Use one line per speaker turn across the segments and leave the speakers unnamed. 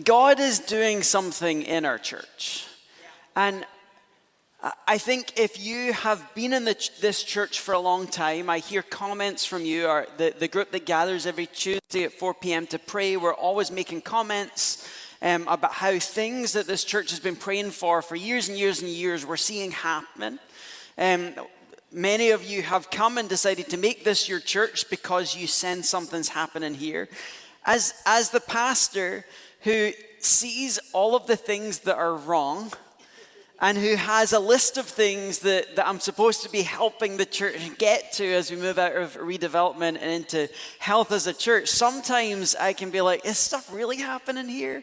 God is doing something in our church. And I think if you have been in the, this church for a long time, I hear comments from you, or the, the group that gathers every Tuesday at 4 p.m. to pray, we're always making comments um, about how things that this church has been praying for for years and years and years, we're seeing happen. Um, many of you have come and decided to make this your church because you sense something's happening here. As, as the pastor who sees all of the things that are wrong, and who has a list of things that, that I'm supposed to be helping the church get to as we move out of redevelopment and into health as a church, sometimes I can be like, is stuff really happening here?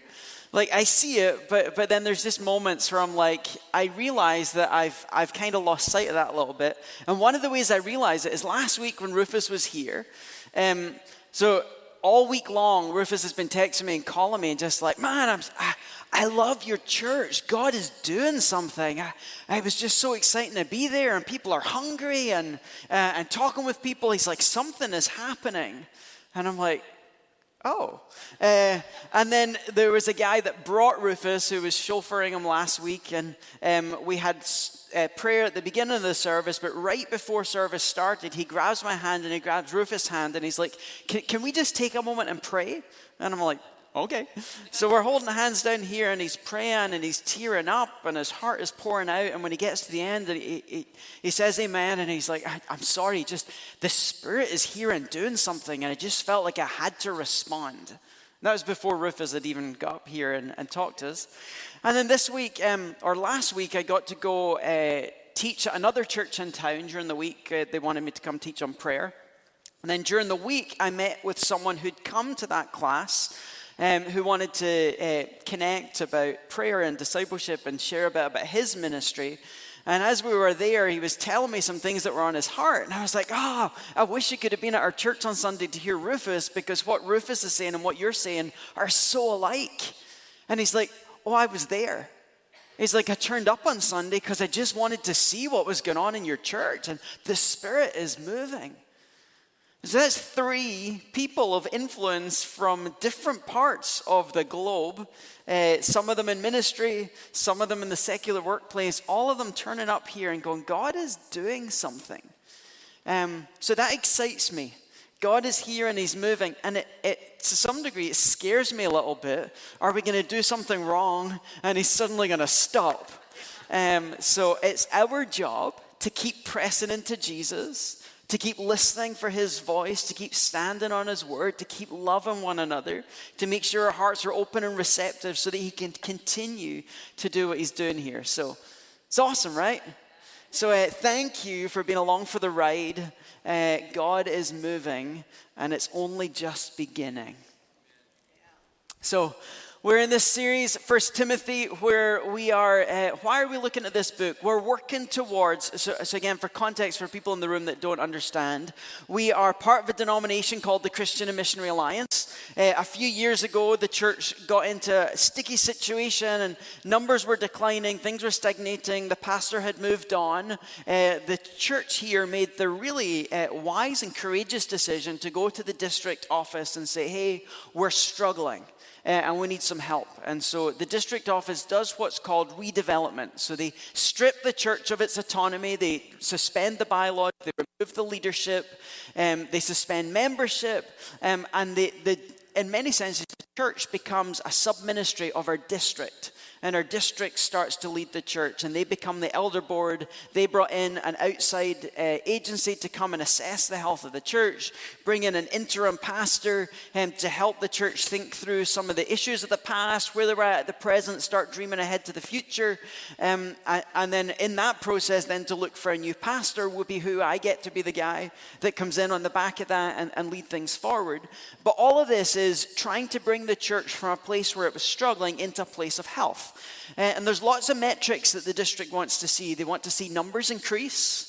Like I see it, but but then there's just moments where I'm like, I realize that I've I've kind of lost sight of that a little bit. And one of the ways I realize it is last week when Rufus was here. Um, so all week long, Rufus has been texting me and calling me and just like, man, I'm. I, I love your church. God is doing something. I, I was just so excited to be there, and people are hungry and, uh, and talking with people. He's like, something is happening. And I'm like, oh. Uh, and then there was a guy that brought Rufus who was chauffeuring him last week, and um, we had uh, prayer at the beginning of the service, but right before service started, he grabs my hand and he grabs Rufus' hand, and he's like, can, can we just take a moment and pray? And I'm like, okay. So we're holding hands down here, and he's praying, and he's tearing up, and his heart is pouring out. And when he gets to the end, he, he, he says amen, and he's like, I'm sorry, just the Spirit is here and doing something, and I just felt like I had to respond. That was before Rufus had even got up here and, and talked to us. And then this week, um, or last week, I got to go uh, teach at another church in town during the week. Uh, they wanted me to come teach on prayer. And then during the week, I met with someone who'd come to that class um, who wanted to uh, connect about prayer and discipleship and share a bit about his ministry. And as we were there, he was telling me some things that were on his heart. And I was like, oh, I wish you could have been at our church on Sunday to hear Rufus because what Rufus is saying and what you're saying are so alike. And he's like, oh, I was there. He's like, I turned up on Sunday because I just wanted to see what was going on in your church. And the Spirit is moving. So that's three people of influence from different parts of the globe. Uh, some of them in ministry, some of them in the secular workplace, all of them turning up here and going, God is doing something. Um, so that excites me. God is here and He's moving. And it, it, to some degree, it scares me a little bit. Are we going to do something wrong and He's suddenly going to stop? Um, so it's our job to keep pressing into Jesus to keep listening for his voice, to keep standing on his word, to keep loving one another, to make sure our hearts are open and receptive so that he can continue to do what he's doing here. So it's awesome, right? So uh, thank you for being along for the ride. Uh, God is moving, and it's only just beginning. So we're in this series, First Timothy, where we are. Uh, why are we looking at this book? We're working towards. So, so, again, for context, for people in the room that don't understand, we are part of a denomination called the Christian and Missionary Alliance. Uh, a few years ago, the church got into a sticky situation, and numbers were declining, things were stagnating. The pastor had moved on. Uh, the church here made the really wise and courageous decision to go to the district office and say, "Hey, we're struggling." And we need some help. And so the district office does what's called redevelopment. So they strip the church of its autonomy, they suspend the bylaws, they remove the leadership, um, they suspend membership, um, and they, they, in many senses, the church becomes a sub ministry of our district and our district starts to lead the church and they become the elder board. They brought in an outside uh, agency to come and assess the health of the church, bring in an interim pastor um, to help the church think through some of the issues of the past, where they're at at the present, start dreaming ahead to the future. Um, and, and then in that process, then to look for a new pastor would be who I get to be the guy that comes in on the back of that and, and lead things forward. But all of this is trying to bring the church from a place where it was struggling into a place of health. Uh, and there's lots of metrics that the district wants to see. They want to see numbers increase.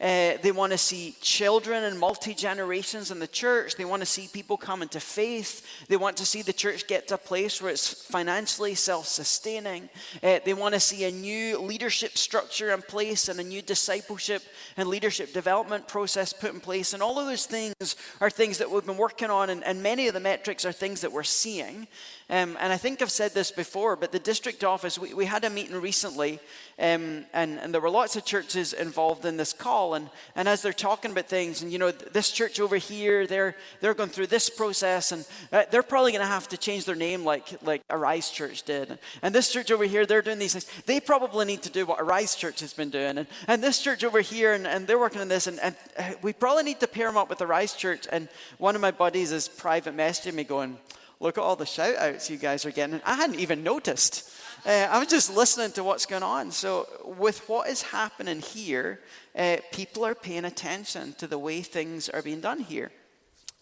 Uh, they want to see children and multi generations in the church. They want to see people come into faith. They want to see the church get to a place where it's financially self sustaining. Uh, they want to see a new leadership structure in place and a new discipleship and leadership development process put in place. And all of those things are things that we've been working on, and, and many of the metrics are things that we're seeing. Um, and I think I've said this before, but the district office, we, we had a meeting recently, um, and, and there were lots of churches involved in this call. And, and as they're talking about things, and you know, this church over here, they're, they're going through this process, and uh, they're probably going to have to change their name like, like Arise Church did. And this church over here, they're doing these things. They probably need to do what Arise Church has been doing. And, and this church over here, and, and they're working on this, and, and uh, we probably need to pair them up with Arise Church. And one of my buddies is private messaging me going, Look at all the shout outs you guys are getting. I hadn't even noticed. Uh, I'm just listening to what's going on. So, with what is happening here, uh, people are paying attention to the way things are being done here.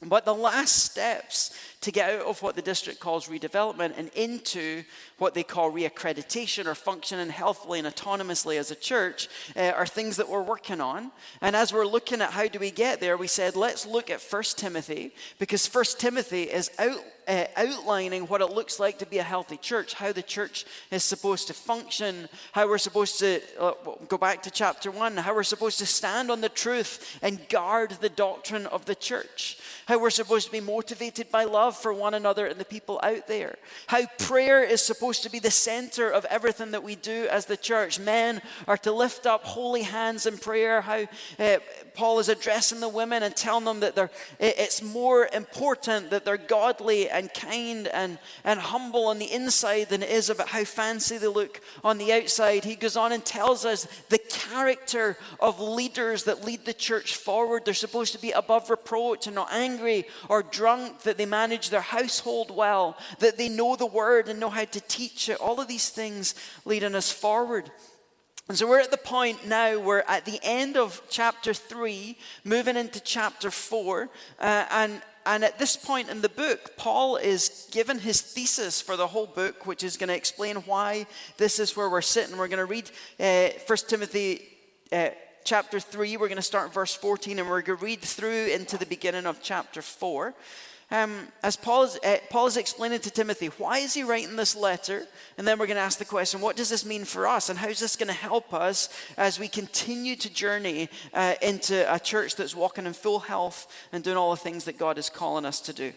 But the last steps to get out of what the district calls redevelopment and into what they call reaccreditation or functioning healthily and autonomously as a church uh, are things that we're working on. And as we're looking at how do we get there, we said let's look at 1 Timothy because 1 Timothy is out uh, outlining what it looks like to be a healthy church, how the church is supposed to function, how we're supposed to uh, go back to chapter one, how we're supposed to stand on the truth and guard the doctrine of the church, how we're supposed to be motivated by love for one another and the people out there, how prayer is supposed to be the center of everything that we do as the church. Men are to lift up holy hands in prayer, how uh, Paul is addressing the women and telling them that they're, it's more important that they're godly and kind and, and humble on the inside than it is about how fancy they look on the outside. He goes on and tells us the character of leaders that lead the church forward. They're supposed to be above reproach and not angry or drunk, that they manage their household well, that they know the word and know how to teach it. All of these things leading us forward. And so we're at the point now where at the end of chapter 3, moving into chapter 4, uh, and and at this point in the book, Paul is given his thesis for the whole book, which is going to explain why this is where we're sitting. We're going to read uh, 1 Timothy uh, chapter 3. We're going to start verse 14, and we're going to read through into the beginning of chapter 4. Um, as Paul is, uh, Paul is explaining to Timothy, why is he writing this letter? And then we're going to ask the question, what does this mean for us? And how is this going to help us as we continue to journey uh, into a church that's walking in full health and doing all the things that God is calling us to do?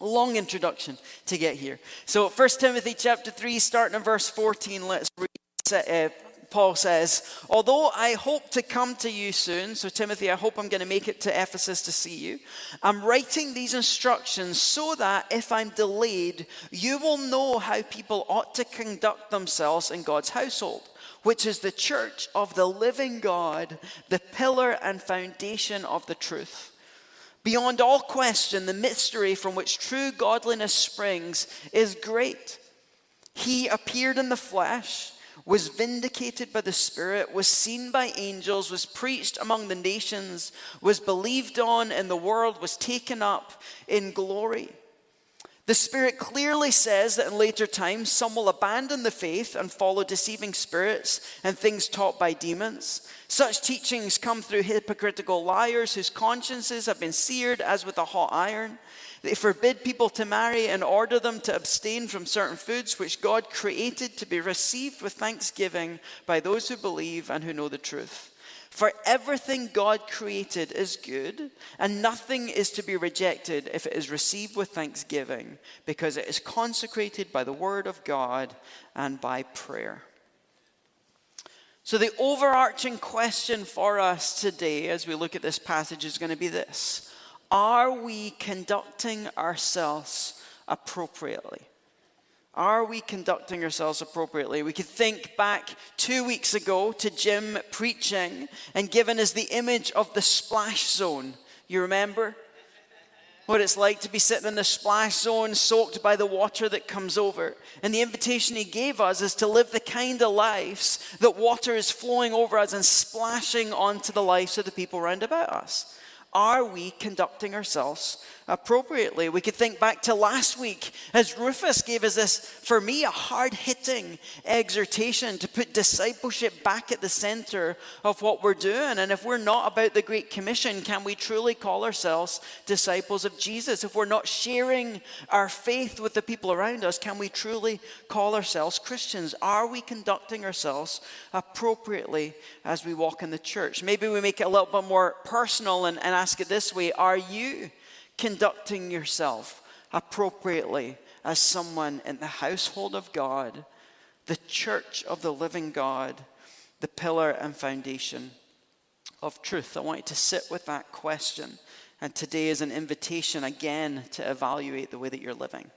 Long introduction to get here. So, 1 Timothy chapter 3, starting in verse 14, let's read. Uh, Paul says, Although I hope to come to you soon, so Timothy, I hope I'm going to make it to Ephesus to see you. I'm writing these instructions so that if I'm delayed, you will know how people ought to conduct themselves in God's household, which is the church of the living God, the pillar and foundation of the truth. Beyond all question, the mystery from which true godliness springs is great. He appeared in the flesh was vindicated by the Spirit, was seen by angels, was preached among the nations, was believed on in the world, was taken up in glory. The Spirit clearly says that in later times some will abandon the faith and follow deceiving spirits and things taught by demons. Such teachings come through hypocritical liars whose consciences have been seared as with a hot iron. They forbid people to marry and order them to abstain from certain foods which God created to be received with thanksgiving by those who believe and who know the truth. For everything God created is good, and nothing is to be rejected if it is received with thanksgiving, because it is consecrated by the word of God and by prayer. So, the overarching question for us today as we look at this passage is going to be this are we conducting ourselves appropriately? Are we conducting ourselves appropriately? We could think back two weeks ago to Jim preaching and giving us the image of the splash zone. You remember? What it's like to be sitting in the splash zone, soaked by the water that comes over. And the invitation he gave us is to live the kind of lives that water is flowing over us and splashing onto the lives of the people around about us. Are we conducting ourselves appropriately? We could think back to last week as Rufus gave us this, for me, a hard hitting exhortation to put discipleship back at the center of what we're doing. And if we're not about the Great Commission, can we truly call ourselves disciples of Jesus? If we're not sharing our faith with the people around us, can we truly call ourselves Christians? Are we conducting ourselves appropriately as we walk in the church? Maybe we make it a little bit more personal and, and ask it this way Are you conducting yourself appropriately as someone in the household of God, the church of the living God, the pillar and foundation of truth? I want you to sit with that question. And today is an invitation again to evaluate the way that you're living.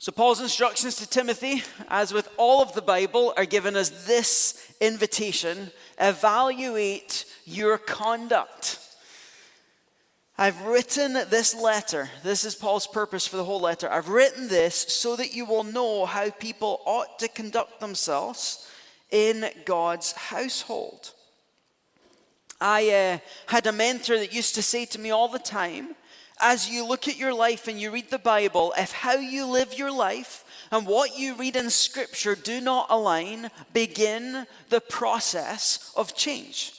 So, Paul's instructions to Timothy, as with all of the Bible, are given as this invitation evaluate your conduct. I've written this letter. This is Paul's purpose for the whole letter. I've written this so that you will know how people ought to conduct themselves in God's household. I uh, had a mentor that used to say to me all the time, as you look at your life and you read the Bible, if how you live your life and what you read in Scripture do not align, begin the process of change.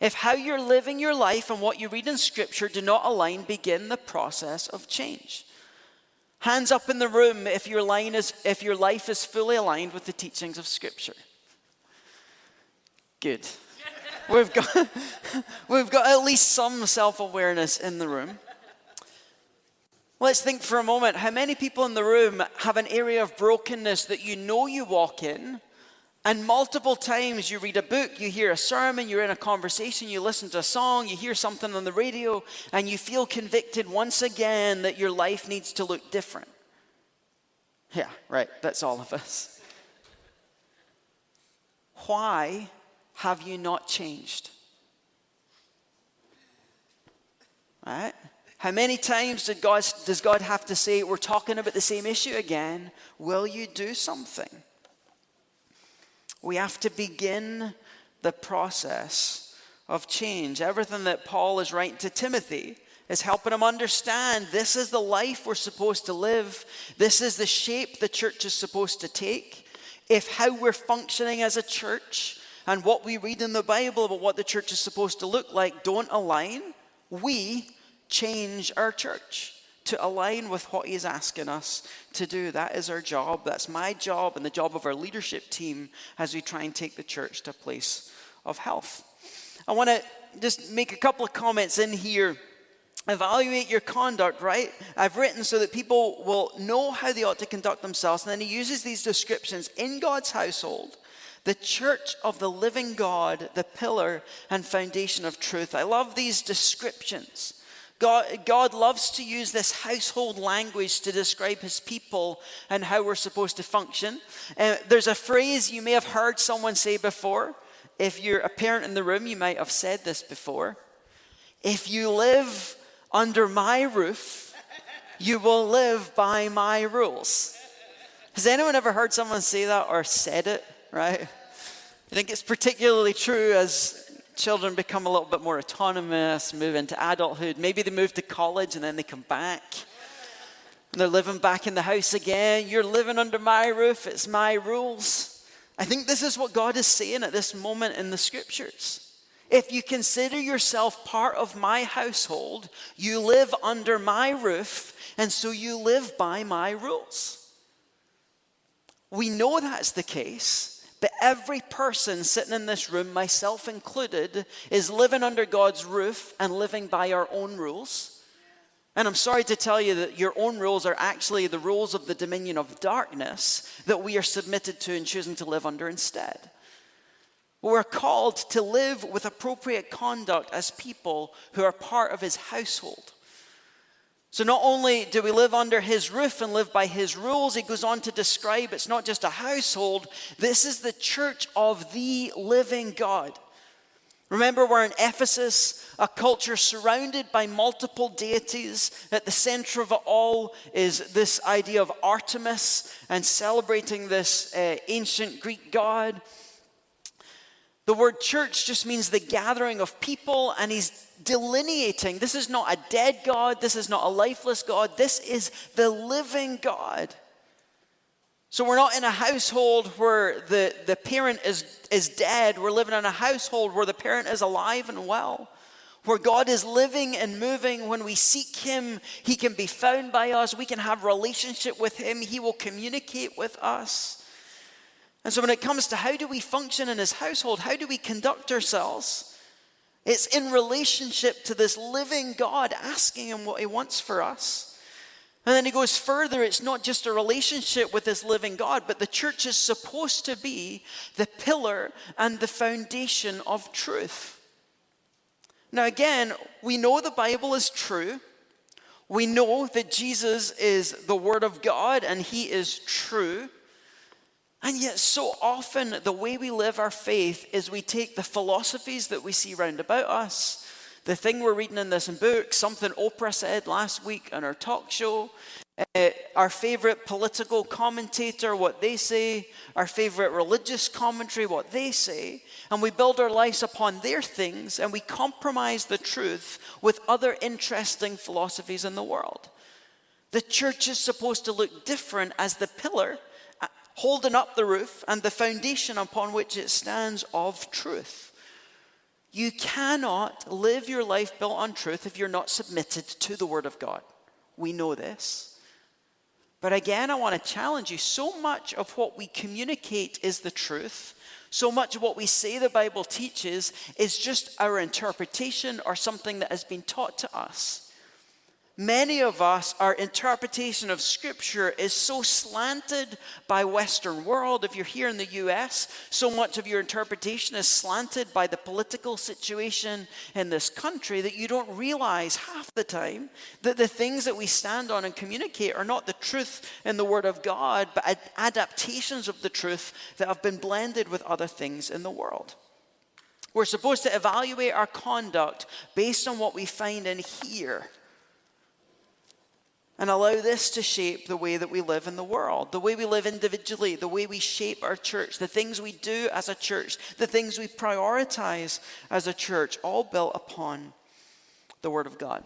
If how you're living your life and what you read in Scripture do not align, begin the process of change. Hands up in the room if your, line is, if your life is fully aligned with the teachings of Scripture. Good. We've got, we've got at least some self awareness in the room. Let's think for a moment how many people in the room have an area of brokenness that you know you walk in, and multiple times you read a book, you hear a sermon, you're in a conversation, you listen to a song, you hear something on the radio, and you feel convicted once again that your life needs to look different. Yeah, right, that's all of us. Why have you not changed? Right? How many times did God, does God have to say, We're talking about the same issue again? Will you do something? We have to begin the process of change. Everything that Paul is writing to Timothy is helping him understand this is the life we're supposed to live, this is the shape the church is supposed to take. If how we're functioning as a church and what we read in the Bible about what the church is supposed to look like don't align, we change our church to align with what he's asking us to do. That is our job. That's my job and the job of our leadership team as we try and take the church to a place of health. I want to just make a couple of comments in here. Evaluate your conduct, right? I've written so that people will know how they ought to conduct themselves. And then he uses these descriptions in God's household the church of the living God, the pillar and foundation of truth. I love these descriptions. God, God loves to use this household language to describe his people and how we're supposed to function. Uh, there's a phrase you may have heard someone say before. If you're a parent in the room, you might have said this before. If you live under my roof, you will live by my rules. Has anyone ever heard someone say that or said it? Right? I think it's particularly true as children become a little bit more autonomous, move into adulthood. Maybe they move to college and then they come back. And they're living back in the house again. You're living under my roof, it's my rules. I think this is what God is saying at this moment in the scriptures. If you consider yourself part of my household, you live under my roof, and so you live by my rules. We know that's the case but every person sitting in this room, myself included, is living under God's roof and living by our own rules. And I'm sorry to tell you that your own rules are actually the rules of the dominion of darkness that we are submitted to and choosing to live under instead. We're called to live with appropriate conduct as people who are part of his household. So, not only do we live under his roof and live by his rules, he goes on to describe it's not just a household, this is the church of the living God. Remember, we're in Ephesus, a culture surrounded by multiple deities. At the center of it all is this idea of Artemis and celebrating this uh, ancient Greek god. The word church just means the gathering of people, and he's delineating this is not a dead God, this is not a lifeless God, this is the living God. So we're not in a household where the, the parent is, is dead. We're living in a household where the parent is alive and well, where God is living and moving. When we seek Him, He can be found by us. We can have relationship with Him. He will communicate with us. And so when it comes to how do we function in His household, how do we conduct ourselves? It's in relationship to this living God, asking Him what He wants for us. And then he goes further it's not just a relationship with this living God, but the church is supposed to be the pillar and the foundation of truth. Now, again, we know the Bible is true. We know that Jesus is the Word of God and He is true. And yet, so often, the way we live our faith is we take the philosophies that we see round about us the thing we're reading in this book, something Oprah said last week on our talk show, uh, our favorite political commentator, what they say, our favorite religious commentary, what they say, and we build our lives upon their things and we compromise the truth with other interesting philosophies in the world. The church is supposed to look different as the pillar holding up the roof and the foundation upon which it stands of truth. You cannot live your life built on truth if you're not submitted to the Word of God. We know this. But again, I want to challenge you. So much of what we communicate is the truth. So much of what we say the Bible teaches is just our interpretation or something that has been taught to us. Many of us, our interpretation of Scripture is so slanted by Western world. If you're here in the U.S., so much of your interpretation is slanted by the political situation in this country that you don't realize half the time that the things that we stand on and communicate are not the truth in the Word of God, but ad- adaptations of the truth that have been blended with other things in the world. We're supposed to evaluate our conduct based on what we find and here and allow this to shape the way that we live in the world, the way we live individually, the way we shape our church, the things we do as a church, the things we prioritize as a church, all built upon the Word of God.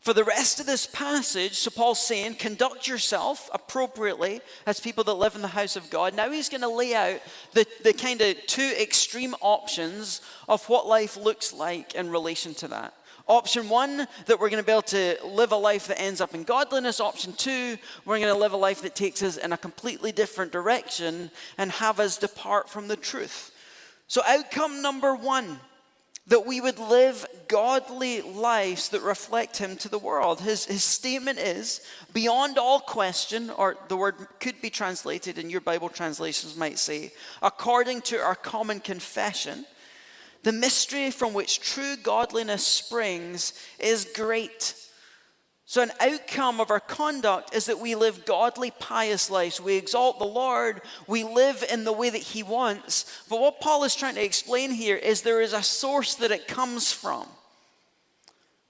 For the rest of this passage, so Paul's saying, conduct yourself appropriately as people that live in the house of God. Now he's going to lay out the, the kind of two extreme options of what life looks like in relation to that. Option one, that we're going to be able to live a life that ends up in godliness. Option two, we're going to live a life that takes us in a completely different direction and have us depart from the truth. So, outcome number one, that we would live godly lives that reflect Him to the world. His, his statement is beyond all question, or the word could be translated in your Bible translations might say, according to our common confession the mystery from which true godliness springs is great. So, an outcome of our conduct is that we live godly, pious lives. We exalt the Lord. We live in the way that He wants. But what Paul is trying to explain here is there is a source that it comes from.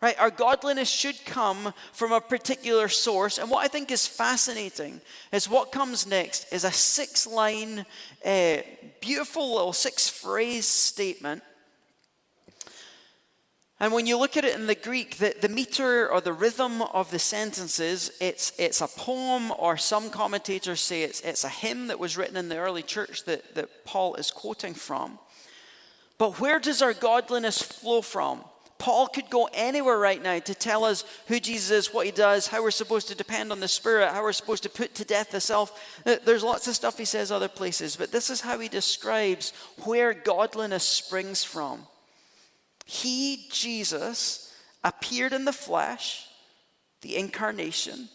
Right? Our godliness should come from a particular source. And what I think is fascinating is what comes next is a six line, uh, beautiful little six phrase statement and when you look at it in the Greek, the, the meter or the rhythm of the sentences, it's, it's a poem, or some commentators say it's, it's a hymn that was written in the early church that, that Paul is quoting from. But where does our godliness flow from? Paul could go anywhere right now to tell us who Jesus is, what he does, how we're supposed to depend on the Spirit, how we're supposed to put to death the self. There's lots of stuff he says other places, but this is how he describes where godliness springs from. He, Jesus, appeared in the flesh, the incarnation,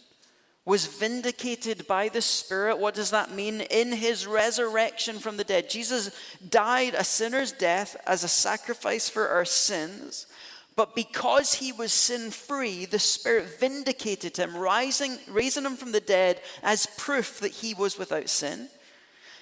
was vindicated by the Spirit. What does that mean? In his resurrection from the dead. Jesus died a sinner's death as a sacrifice for our sins. But because he was sin free, the Spirit vindicated him, rising, raising him from the dead as proof that he was without sin.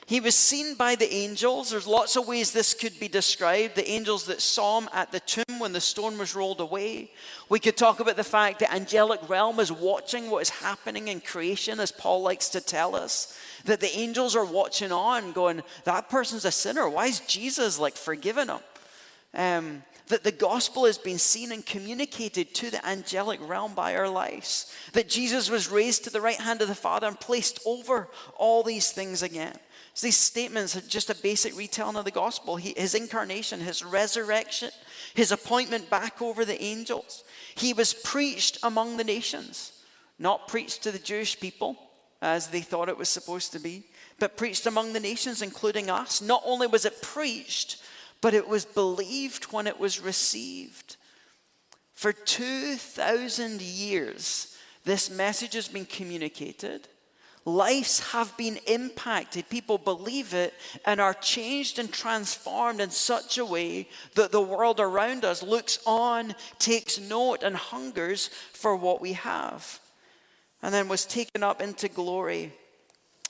He was seen by the angels. There's lots of ways this could be described. The angels that saw him at the tomb when the stone was rolled away. We could talk about the fact that angelic realm is watching what is happening in creation, as Paul likes to tell us. That the angels are watching on, going, that person's a sinner. Why is Jesus like forgiving him? Um, that the gospel has been seen and communicated to the angelic realm by our lives. That Jesus was raised to the right hand of the Father and placed over all these things again. So these statements are just a basic retelling of the gospel. He, his incarnation, his resurrection, his appointment back over the angels. He was preached among the nations, not preached to the Jewish people as they thought it was supposed to be, but preached among the nations, including us. Not only was it preached, but it was believed when it was received. For 2,000 years, this message has been communicated lives have been impacted. People believe it and are changed and transformed in such a way that the world around us looks on, takes note, and hungers for what we have. And then was taken up into glory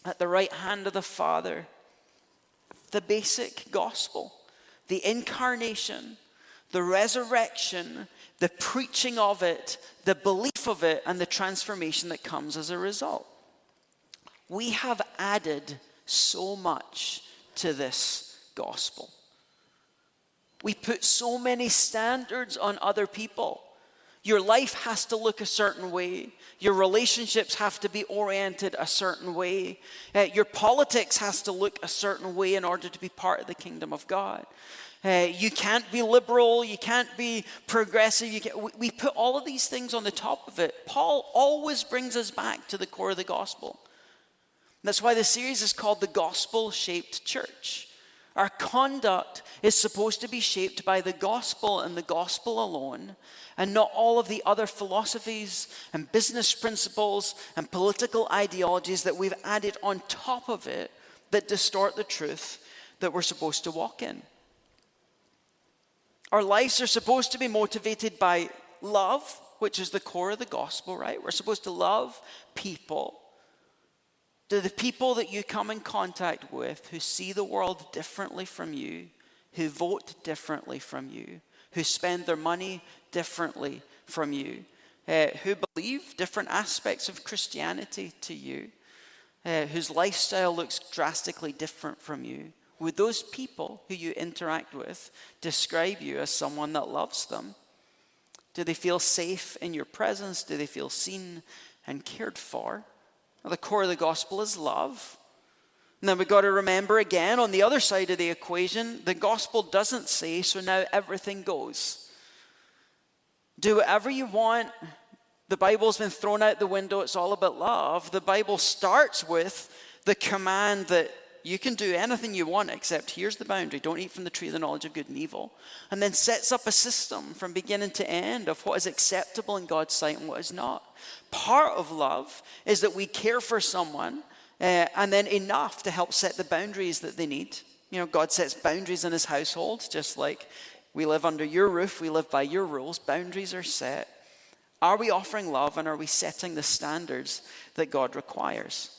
at the right hand of the Father. The basic gospel, the incarnation, the resurrection, the preaching of it, the belief of it, and the transformation that comes as a result we have added so much to this gospel. We put so many standards on other people. Your life has to look a certain way. Your relationships have to be oriented a certain way. Uh, your politics has to look a certain way in order to be part of the kingdom of God. Uh, you can't be liberal. You can't be progressive. You can, we, we put all of these things on the top of it. Paul always brings us back to the core of the gospel. That's why the series is called The Gospel Shaped Church. Our conduct is supposed to be shaped by the gospel and the gospel alone, and not all of the other philosophies and business principles and political ideologies that we've added on top of it that distort the truth that we're supposed to walk in. Our lives are supposed to be motivated by love, which is the core of the gospel, right? We're supposed to love people do the people that you come in contact with who see the world differently from you, who vote differently from you, who spend their money differently from you, uh, who believe different aspects of Christianity to you, uh, whose lifestyle looks drastically different from you, would those people who you interact with describe you as someone that loves them? Do they feel safe in your presence? Do they feel seen and cared for? The core of the gospel is love. And then we've got to remember again on the other side of the equation, the gospel doesn't say, so now everything goes. Do whatever you want. The Bible's been thrown out the window. It's all about love. The Bible starts with the command that you can do anything you want, except here's the boundary don't eat from the tree of the knowledge of good and evil. And then sets up a system from beginning to end of what is acceptable in God's sight and what is not. Part of love is that we care for someone uh, and then enough to help set the boundaries that they need. You know, God sets boundaries in his household, just like we live under your roof, we live by your rules, boundaries are set. Are we offering love and are we setting the standards that God requires?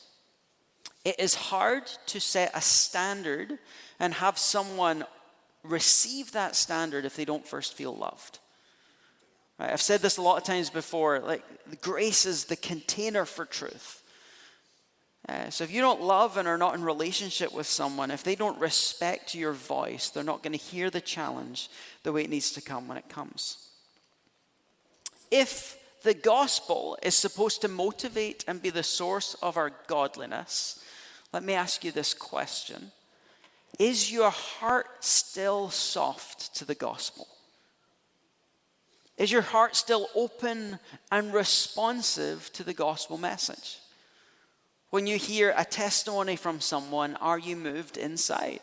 It is hard to set a standard and have someone receive that standard if they don't first feel loved. Right? I've said this a lot of times before like, grace is the container for truth. Uh, so if you don't love and are not in relationship with someone, if they don't respect your voice, they're not going to hear the challenge the way it needs to come when it comes. If the gospel is supposed to motivate and be the source of our godliness, let me ask you this question Is your heart still soft to the gospel? Is your heart still open and responsive to the gospel message? When you hear a testimony from someone, are you moved inside?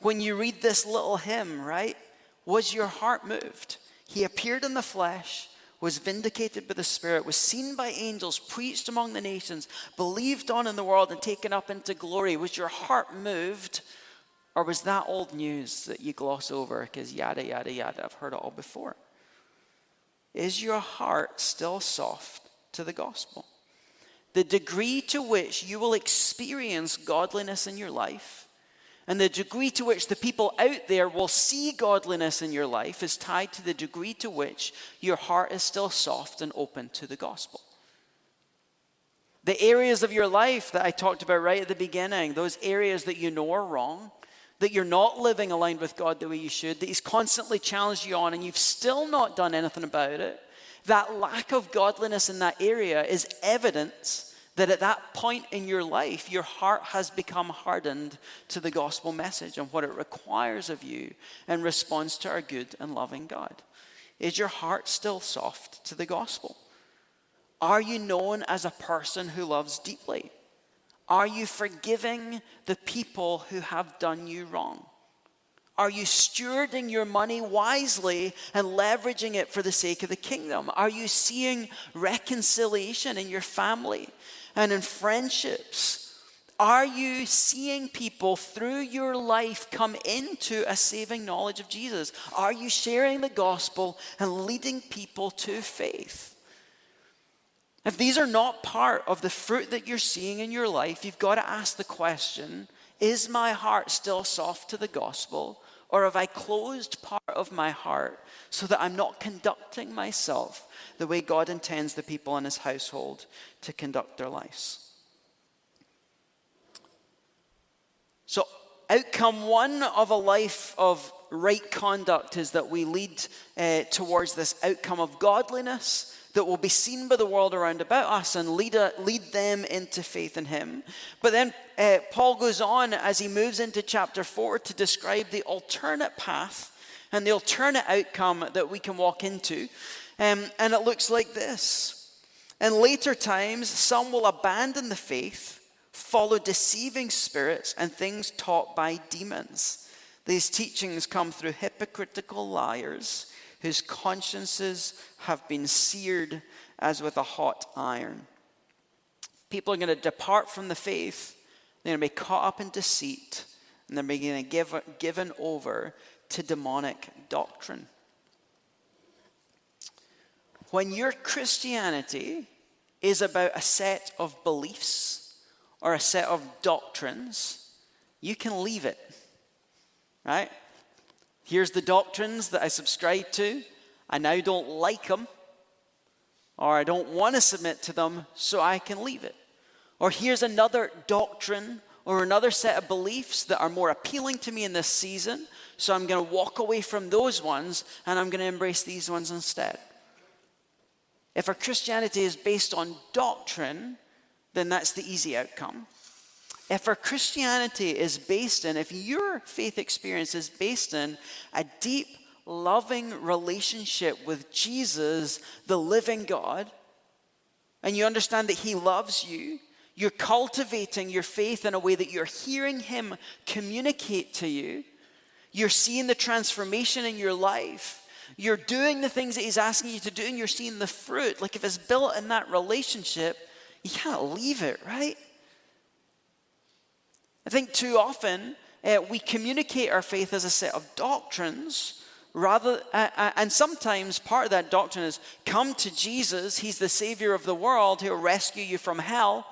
When you read this little hymn, right? Was your heart moved? He appeared in the flesh was vindicated by the Spirit, was seen by angels, preached among the nations, believed on in the world, and taken up into glory. Was your heart moved? Or was that old news that you gloss over because yada, yada, yada? I've heard it all before. Is your heart still soft to the gospel? the degree to which you will experience godliness in your life and the degree to which the people out there will see godliness in your life is tied to the degree to which your heart is still soft and open to the gospel. The areas of your life that I talked about right at the beginning, those areas that you know are wrong, that you're not living aligned with God the way you should, that He's constantly challenged you on and you've still not done anything about it, that lack of godliness in that area is evidence that at that point in your life, your heart has become hardened to the gospel message and what it requires of you in response to our good and loving God. Is your heart still soft to the gospel? Are you known as a person who loves deeply? Are you forgiving the people who have done you wrong? Are you stewarding your money wisely and leveraging it for the sake of the kingdom? Are you seeing reconciliation in your family and in friendships? Are you seeing people through your life come into a saving knowledge of Jesus? Are you sharing the gospel and leading people to faith? If these are not part of the fruit that you're seeing in your life, you've got to ask the question Is my heart still soft to the gospel? Or have I closed part of my heart so that I'm not conducting myself the way God intends the people in his household to conduct their lives. So, outcome one of a life of right conduct is that we lead uh, towards this outcome of godliness that will be seen by the world around about us and lead, a, lead them into faith in Him. But then uh, Paul goes on as he moves into chapter 4 to describe the alternate path and the alternate outcome that we can walk into. Um, and it looks like this. In later times, some will abandon the faith, follow deceiving spirits, and things taught by demons. These teachings come through hypocritical liars whose consciences have been seared as with a hot iron. People are going to depart from the faith, they're going to be caught up in deceit, and they're being give, given over to demonic doctrine. When your Christianity is about a set of beliefs or a set of doctrines, you can leave it. Right? Here's the doctrines that I subscribe to. I now don't like them, or I don't want to submit to them, so I can leave it. Or here's another doctrine or another set of beliefs that are more appealing to me in this season, so I'm going to walk away from those ones and I'm going to embrace these ones instead. If our Christianity is based on doctrine, then that's the easy outcome. If our Christianity is based in, if your faith experience is based in a deep, loving relationship with Jesus, the living God, and you understand that He loves you, you're cultivating your faith in a way that you're hearing Him communicate to you, you're seeing the transformation in your life, you're doing the things that He's asking you to do, and you're seeing the fruit. Like if it's built in that relationship, you can't leave it, right? I think too often uh, we communicate our faith as a set of doctrines rather uh, uh, and sometimes part of that doctrine is come to jesus he's the savior of the world he'll rescue you from hell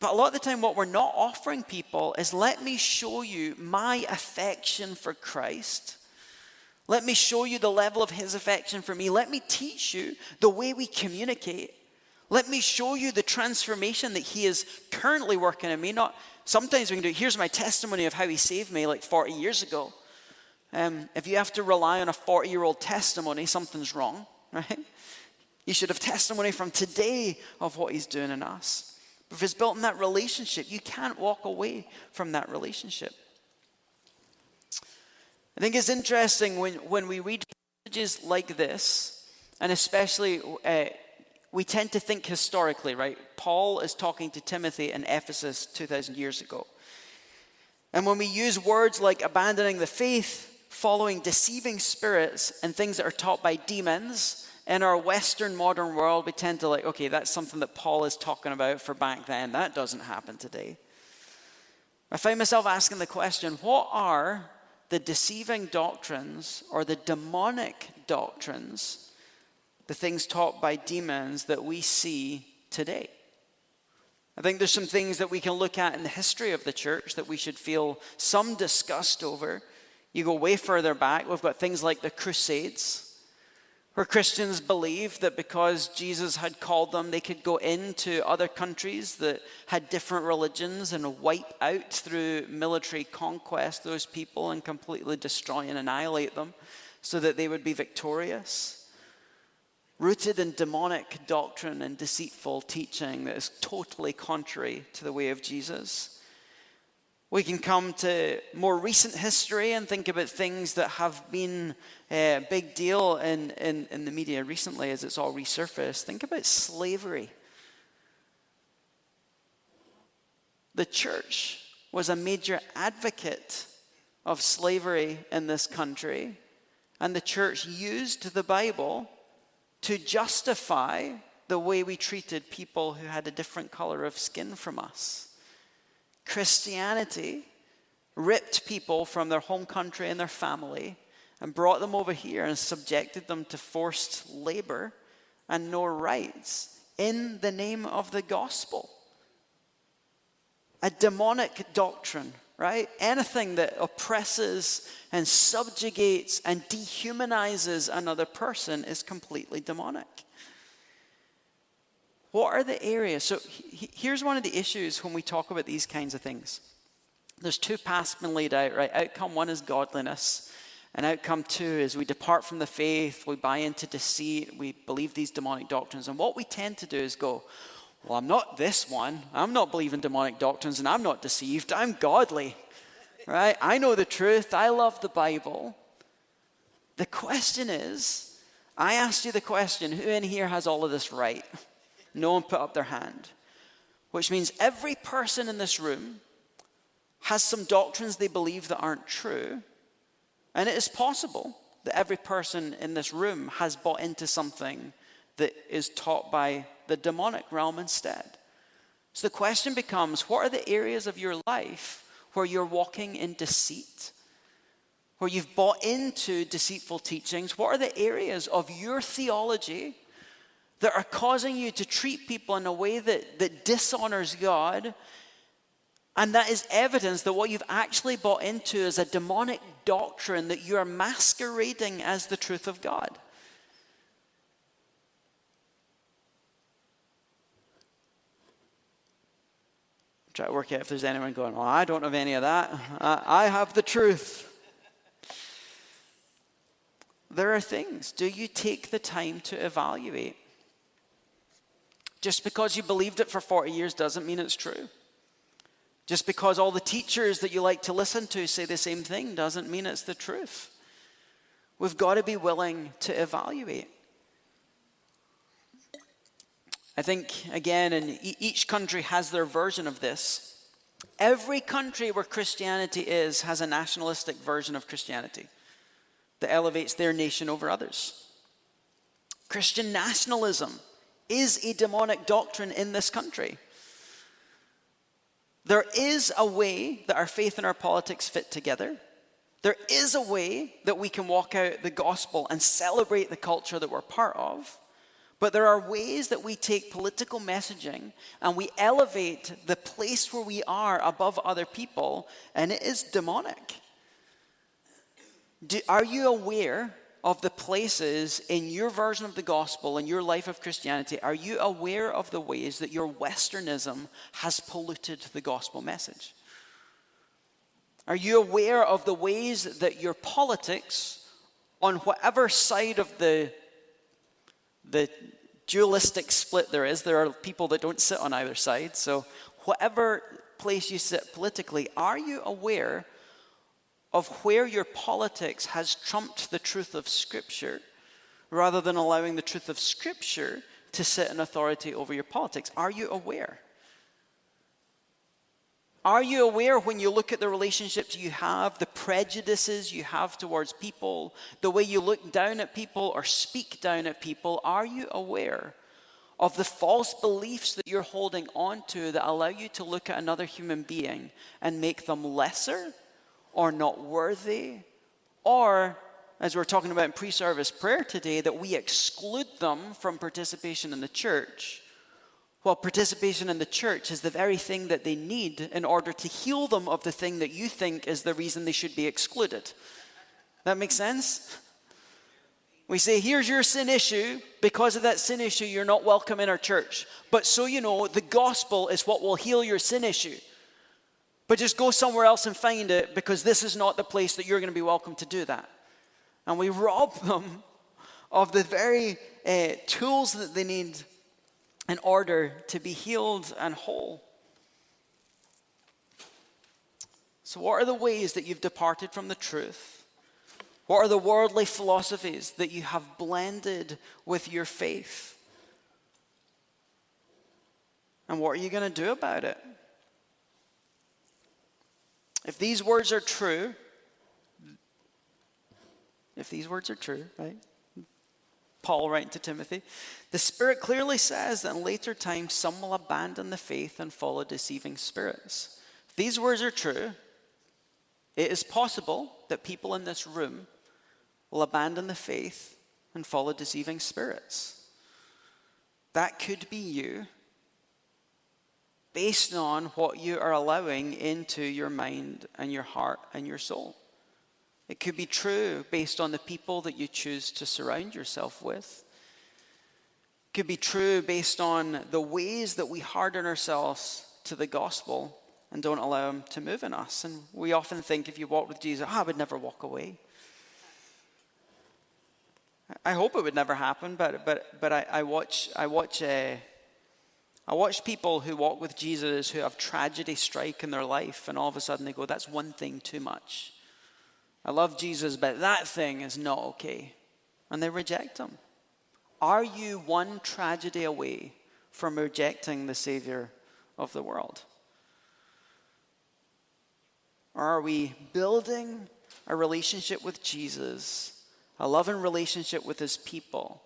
but a lot of the time what we're not offering people is let me show you my affection for christ let me show you the level of his affection for me. Let me teach you the way we communicate. Let me show you the transformation that he is currently working in me. Not sometimes we can do. Here's my testimony of how he saved me like 40 years ago. Um, if you have to rely on a 40 year old testimony, something's wrong, right? You should have testimony from today of what he's doing in us. If it's built in that relationship, you can't walk away from that relationship. I think it's interesting when, when we read passages like this, and especially uh, we tend to think historically, right? Paul is talking to Timothy in Ephesus 2,000 years ago. And when we use words like abandoning the faith, following deceiving spirits, and things that are taught by demons, in our Western modern world, we tend to like, okay, that's something that Paul is talking about for back then. That doesn't happen today. I find myself asking the question what are the deceiving doctrines or the demonic doctrines, the things taught by demons that we see today. I think there's some things that we can look at in the history of the church that we should feel some disgust over. You go way further back, we've got things like the Crusades where Christians believed that because Jesus had called them, they could go into other countries that had different religions and wipe out through military conquest those people and completely destroy and annihilate them so that they would be victorious. Rooted in demonic doctrine and deceitful teaching that is totally contrary to the way of Jesus. We can come to more recent history and think about things that have been a big deal in, in, in the media recently as it's all resurfaced. Think about slavery. The church was a major advocate of slavery in this country, and the church used the Bible to justify the way we treated people who had a different color of skin from us. Christianity ripped people from their home country and their family and brought them over here and subjected them to forced labor and no rights in the name of the gospel. A demonic doctrine, right? Anything that oppresses and subjugates and dehumanizes another person is completely demonic. What are the areas? So here's one of the issues when we talk about these kinds of things. There's two paths been laid out, right? Outcome one is godliness, and outcome two is we depart from the faith, we buy into deceit, we believe these demonic doctrines. And what we tend to do is go, Well, I'm not this one. I'm not believing demonic doctrines, and I'm not deceived. I'm godly, right? I know the truth. I love the Bible. The question is, I asked you the question who in here has all of this right? No one put up their hand. Which means every person in this room has some doctrines they believe that aren't true. And it is possible that every person in this room has bought into something that is taught by the demonic realm instead. So the question becomes what are the areas of your life where you're walking in deceit? Where you've bought into deceitful teachings? What are the areas of your theology that are causing you to treat people in a way that, that dishonors God. And that is evidence that what you've actually bought into is a demonic doctrine that you are masquerading as the truth of God. Try to work out if there's anyone going, Well, I don't have any of that. I have the truth. There are things. Do you take the time to evaluate? Just because you believed it for 40 years doesn't mean it's true. Just because all the teachers that you like to listen to say the same thing doesn't mean it's the truth. We've got to be willing to evaluate. I think, again, and each country has their version of this. Every country where Christianity is has a nationalistic version of Christianity that elevates their nation over others. Christian nationalism is a demonic doctrine in this country. There is a way that our faith and our politics fit together. There is a way that we can walk out the gospel and celebrate the culture that we're part of. But there are ways that we take political messaging and we elevate the place where we are above other people, and it is demonic. Do, are you aware of the places in your version of the gospel, in your life of Christianity, are you aware of the ways that your Westernism has polluted the gospel message? Are you aware of the ways that your politics, on whatever side of the, the dualistic split there is, there are people that don't sit on either side, so whatever place you sit politically, are you aware of where your politics has trumped the truth of Scripture rather than allowing the truth of Scripture to sit in authority over your politics. Are you aware? Are you aware when you look at the relationships you have, the prejudices you have towards people, the way you look down at people or speak down at people? Are you aware of the false beliefs that you're holding on to that allow you to look at another human being and make them lesser or not worthy, or as we're talking about in pre service prayer today, that we exclude them from participation in the church. Well, participation in the church is the very thing that they need in order to heal them of the thing that you think is the reason they should be excluded. That makes sense? We say, here's your sin issue. Because of that sin issue, you're not welcome in our church. But so you know, the gospel is what will heal your sin issue. But just go somewhere else and find it because this is not the place that you're going to be welcome to do that. And we rob them of the very uh, tools that they need in order to be healed and whole. So, what are the ways that you've departed from the truth? What are the worldly philosophies that you have blended with your faith? And what are you going to do about it? If these words are true, if these words are true, right? Paul writing to Timothy, the Spirit clearly says that in later times some will abandon the faith and follow deceiving spirits. If these words are true, it is possible that people in this room will abandon the faith and follow deceiving spirits. That could be you based on what you are allowing into your mind and your heart and your soul. It could be true based on the people that you choose to surround yourself with. It could be true based on the ways that we harden ourselves to the gospel and don't allow Him to move in us. And we often think if you walk with Jesus, oh, I would never walk away. I hope it would never happen, but, but, but I, I watch, I, watch uh, I watch people who walk with Jesus who have tragedy strike in their life, and all of a sudden they go, That's one thing too much. I love Jesus, but that thing is not okay. And they reject him. Are you one tragedy away from rejecting the Savior of the world? Or are we building a relationship with Jesus, a loving relationship with his people,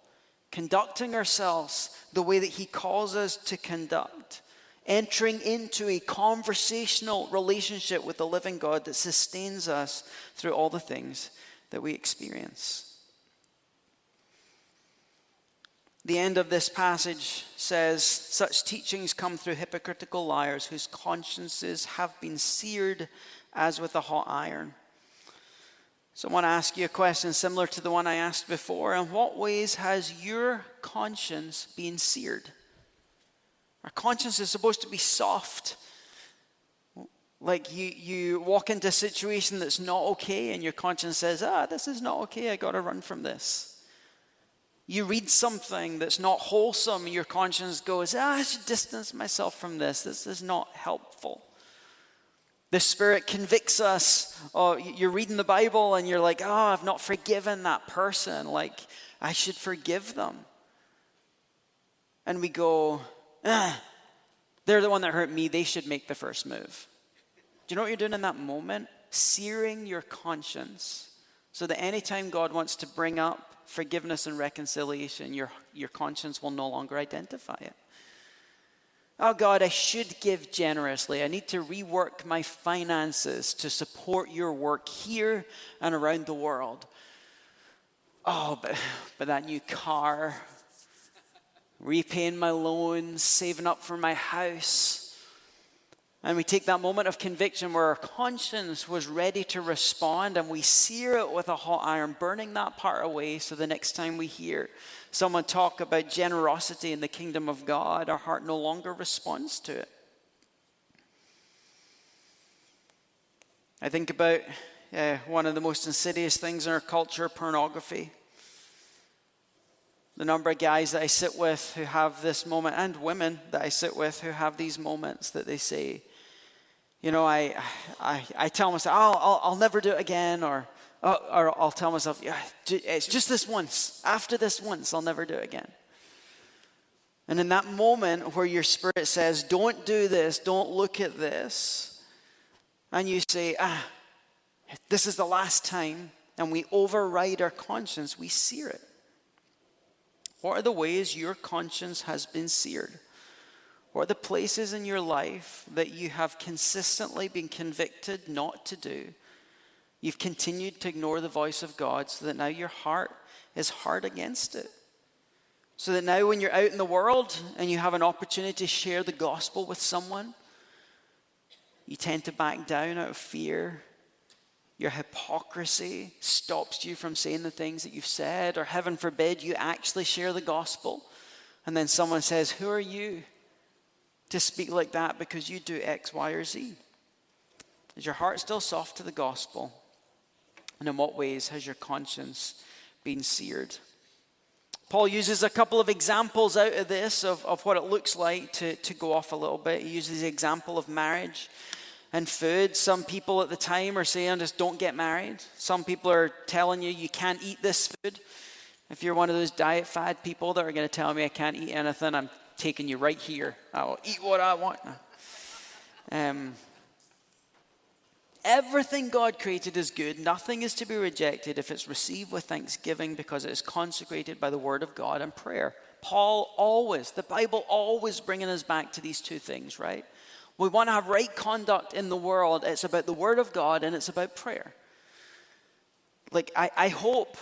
conducting ourselves the way that he calls us to conduct? Entering into a conversational relationship with the living God that sustains us through all the things that we experience. The end of this passage says, Such teachings come through hypocritical liars whose consciences have been seared as with a hot iron. So I want to ask you a question similar to the one I asked before. In what ways has your conscience been seared? Our conscience is supposed to be soft. Like you, you walk into a situation that's not okay, and your conscience says, Ah, this is not okay, I gotta run from this. You read something that's not wholesome, and your conscience goes, Ah, I should distance myself from this. This is not helpful. The Spirit convicts us. Oh, you're reading the Bible and you're like, oh, I've not forgiven that person. Like, I should forgive them. And we go, ah, they're the one that hurt me. They should make the first move. Do you know what you're doing in that moment? Searing your conscience so that anytime God wants to bring up forgiveness and reconciliation, your, your conscience will no longer identify it. Oh God, I should give generously. I need to rework my finances to support your work here and around the world. Oh, but, but that new car, repaying my loans, saving up for my house. And we take that moment of conviction where our conscience was ready to respond and we sear it with a hot iron, burning that part away so the next time we hear someone talk about generosity in the kingdom of God, our heart no longer responds to it. I think about uh, one of the most insidious things in our culture pornography the number of guys that I sit with who have this moment, and women that I sit with who have these moments that they say, you know, I, I, I tell myself, oh, I'll, I'll never do it again, or, oh, or I'll tell myself, yeah, it's just this once. After this once, I'll never do it again. And in that moment where your spirit says, don't do this, don't look at this, and you say, ah, this is the last time, and we override our conscience, we sear it. What are the ways your conscience has been seared? What are the places in your life that you have consistently been convicted not to do? You've continued to ignore the voice of God so that now your heart is hard against it. So that now, when you're out in the world and you have an opportunity to share the gospel with someone, you tend to back down out of fear. Your hypocrisy stops you from saying the things that you've said, or heaven forbid, you actually share the gospel. And then someone says, Who are you to speak like that because you do X, Y, or Z? Is your heart still soft to the gospel? And in what ways has your conscience been seared? Paul uses a couple of examples out of this of, of what it looks like to, to go off a little bit. He uses the example of marriage and food. Some people at the time are saying just don't get married. Some people are telling you you can't eat this food. If you're one of those diet fad people that are going to tell me I can't eat anything, I'm taking you right here. I will eat what I want. Um, Everything God created is good. Nothing is to be rejected if it's received with thanksgiving because it is consecrated by the word of God and prayer. Paul always, the Bible always bringing us back to these two things, right? We want to have right conduct in the world. It's about the word of God and it's about prayer. Like, I, I hope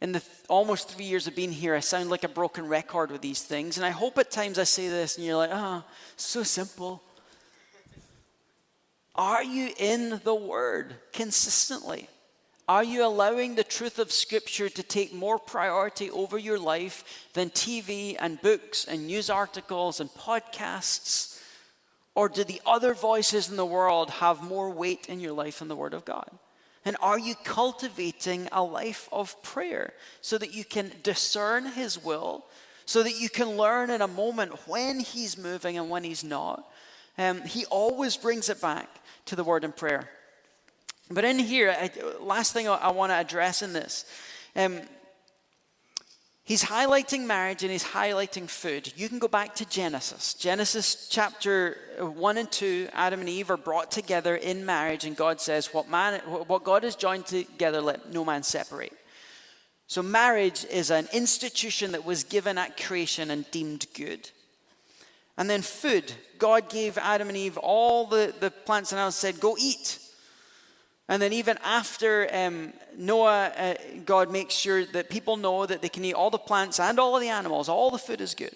in the th- almost three years of being here, I sound like a broken record with these things. And I hope at times I say this and you're like, ah, oh, so simple. Are you in the Word consistently? Are you allowing the truth of Scripture to take more priority over your life than TV and books and news articles and podcasts? Or do the other voices in the world have more weight in your life than the Word of God? And are you cultivating a life of prayer so that you can discern His will, so that you can learn in a moment when He's moving and when He's not? Um, he always brings it back to the word and prayer. But in here, I, last thing I, I want to address in this. Um, he's highlighting marriage and he's highlighting food. You can go back to Genesis. Genesis chapter uh, 1 and 2, Adam and Eve are brought together in marriage, and God says, What, man, what God has joined together, let no man separate. So, marriage is an institution that was given at creation and deemed good. And then food. God gave Adam and Eve all the, the plants and animals, said, Go eat. And then, even after um, Noah, uh, God makes sure that people know that they can eat all the plants and all of the animals, all the food is good.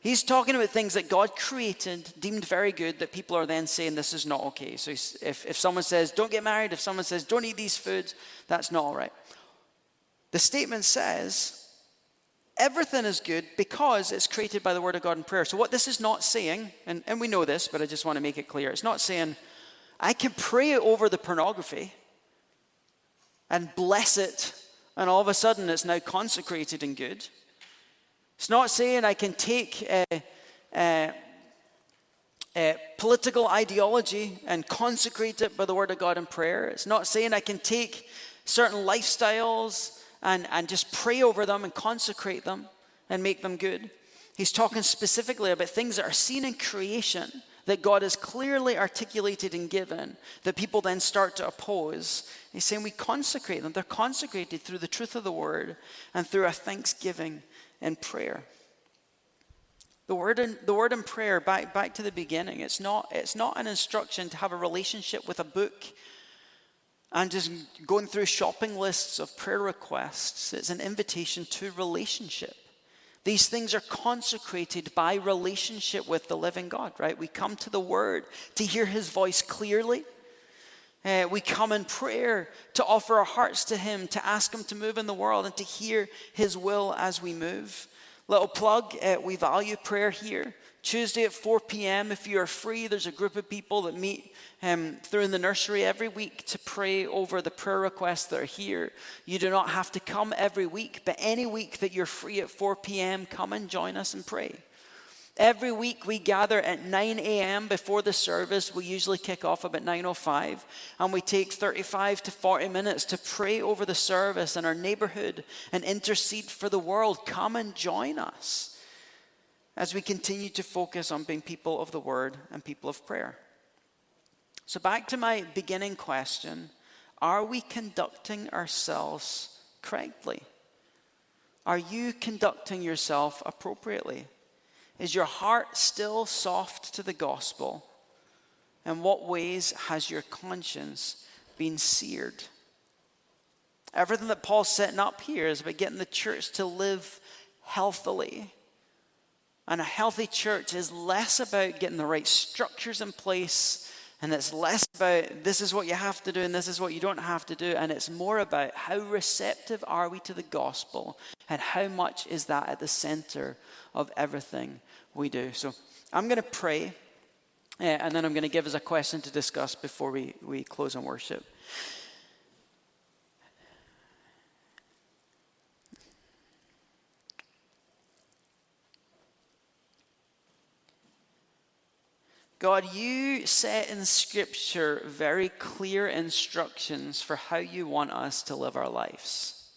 He's talking about things that God created, deemed very good, that people are then saying this is not okay. So, if, if someone says, don't get married, if someone says, don't eat these foods, that's not all right. The statement says, everything is good because it's created by the word of God in prayer. So, what this is not saying, and, and we know this, but I just want to make it clear it's not saying I can pray over the pornography and bless it, and all of a sudden it's now consecrated and good. It's not saying I can take a, a, a political ideology and consecrate it by the word of God in prayer. It's not saying I can take certain lifestyles and, and just pray over them and consecrate them and make them good. He's talking specifically about things that are seen in creation that God has clearly articulated and given that people then start to oppose. He's saying we consecrate them. They're consecrated through the truth of the word and through a thanksgiving and prayer. The word and the word and prayer, back, back to the beginning, it's not, it's not an instruction to have a relationship with a book and just going through shopping lists of prayer requests. It's an invitation to relationship. These things are consecrated by relationship with the living God, right? We come to the Word to hear His voice clearly. Uh, we come in prayer to offer our hearts to Him, to ask Him to move in the world, and to hear His will as we move. Little plug uh, we value prayer here. Tuesday at 4 p.m., if you are free, there's a group of people that meet um, through in the nursery every week to pray over the prayer requests that are here. You do not have to come every week, but any week that you're free at 4 p.m., come and join us and pray. Every week we gather at 9 a.m. before the service. We usually kick off about 9.05 and we take 35 to 40 minutes to pray over the service in our neighborhood and intercede for the world. Come and join us as we continue to focus on being people of the word and people of prayer. So, back to my beginning question are we conducting ourselves correctly? Are you conducting yourself appropriately? Is your heart still soft to the gospel? In what ways has your conscience been seared? Everything that Paul's setting up here is about getting the church to live healthily. And a healthy church is less about getting the right structures in place, and it's less about this is what you have to do and this is what you don't have to do, and it's more about how receptive are we to the gospel and how much is that at the center of everything we do. So I'm going to pray, uh, and then I'm going to give us a question to discuss before we, we close on worship. God, you set in Scripture very clear instructions for how you want us to live our lives.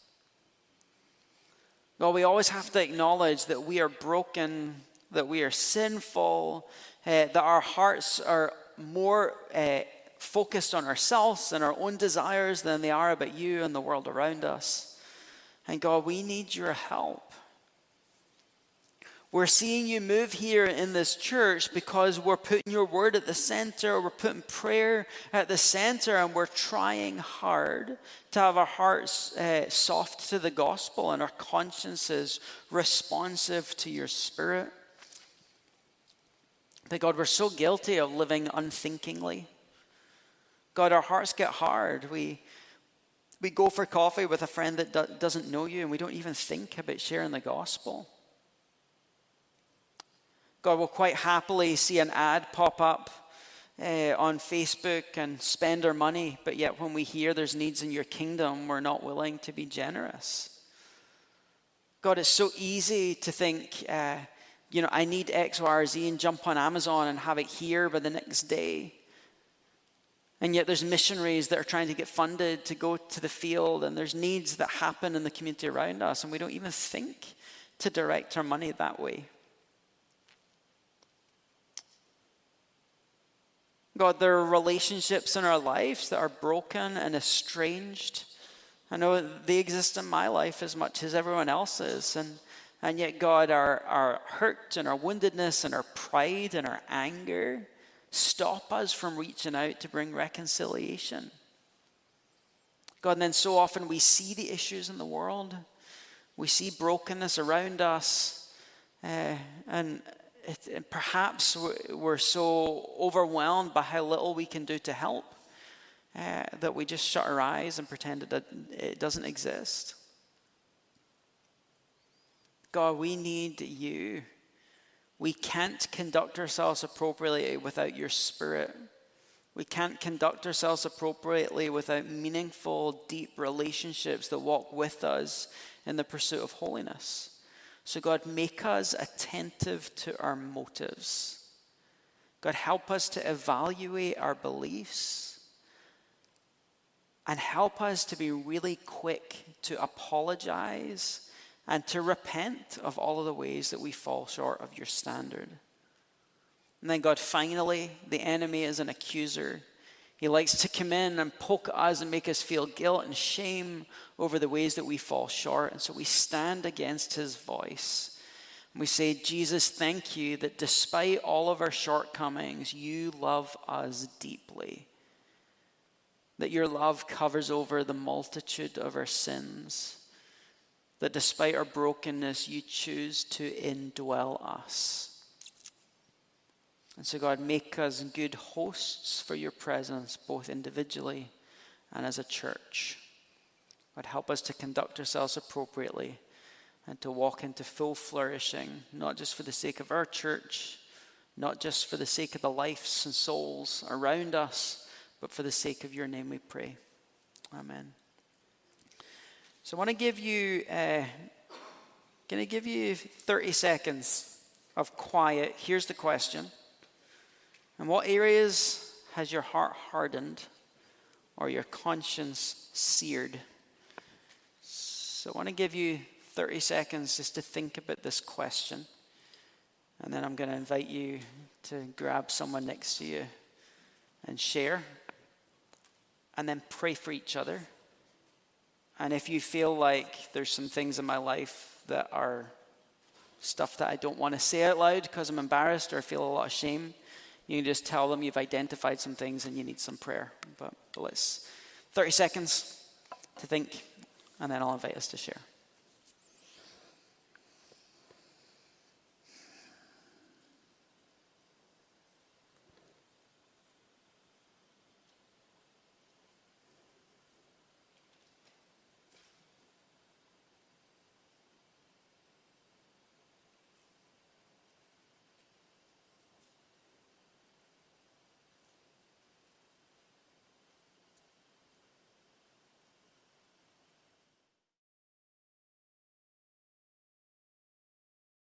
God, we always have to acknowledge that we are broken, that we are sinful, uh, that our hearts are more uh, focused on ourselves and our own desires than they are about you and the world around us. And God, we need your help. We're seeing you move here in this church because we're putting your word at the center, we're putting prayer at the center, and we're trying hard to have our hearts uh, soft to the gospel and our consciences responsive to your spirit. But God, we're so guilty of living unthinkingly. God, our hearts get hard. We, we go for coffee with a friend that do- doesn't know you, and we don't even think about sharing the gospel. God will quite happily see an ad pop up uh, on Facebook and spend our money, but yet when we hear there's needs in your kingdom, we're not willing to be generous. God, it's so easy to think, uh, you know, I need X, Y, or Z and jump on Amazon and have it here by the next day. And yet there's missionaries that are trying to get funded to go to the field, and there's needs that happen in the community around us, and we don't even think to direct our money that way. God, there are relationships in our lives that are broken and estranged. I know they exist in my life as much as everyone else's. And, and yet, God, our, our hurt and our woundedness and our pride and our anger stop us from reaching out to bring reconciliation. God, and then so often we see the issues in the world, we see brokenness around us, uh, and it, perhaps we're so overwhelmed by how little we can do to help uh, that we just shut our eyes and pretend that it doesn't exist. God, we need you. We can't conduct ourselves appropriately without your spirit. We can't conduct ourselves appropriately without meaningful, deep relationships that walk with us in the pursuit of holiness. So, God, make us attentive to our motives. God, help us to evaluate our beliefs and help us to be really quick to apologize and to repent of all of the ways that we fall short of your standard. And then, God, finally, the enemy is an accuser. He likes to come in and poke us and make us feel guilt and shame over the ways that we fall short. And so we stand against his voice. And we say, Jesus, thank you that despite all of our shortcomings, you love us deeply. That your love covers over the multitude of our sins. That despite our brokenness, you choose to indwell us. And so, God, make us good hosts for your presence, both individually and as a church. God, help us to conduct ourselves appropriately and to walk into full flourishing, not just for the sake of our church, not just for the sake of the lives and souls around us, but for the sake of your name we pray. Amen. So I want to give you, uh, going to give you 30 seconds of quiet. Here's the question. In what areas has your heart hardened or your conscience seared? So I want to give you 30 seconds just to think about this question. And then I'm going to invite you to grab someone next to you and share. And then pray for each other. And if you feel like there's some things in my life that are stuff that I don't want to say out loud because I'm embarrassed or feel a lot of shame, you can just tell them you've identified some things and you need some prayer. But, let's 30 seconds to think, and then I'll invite us to share.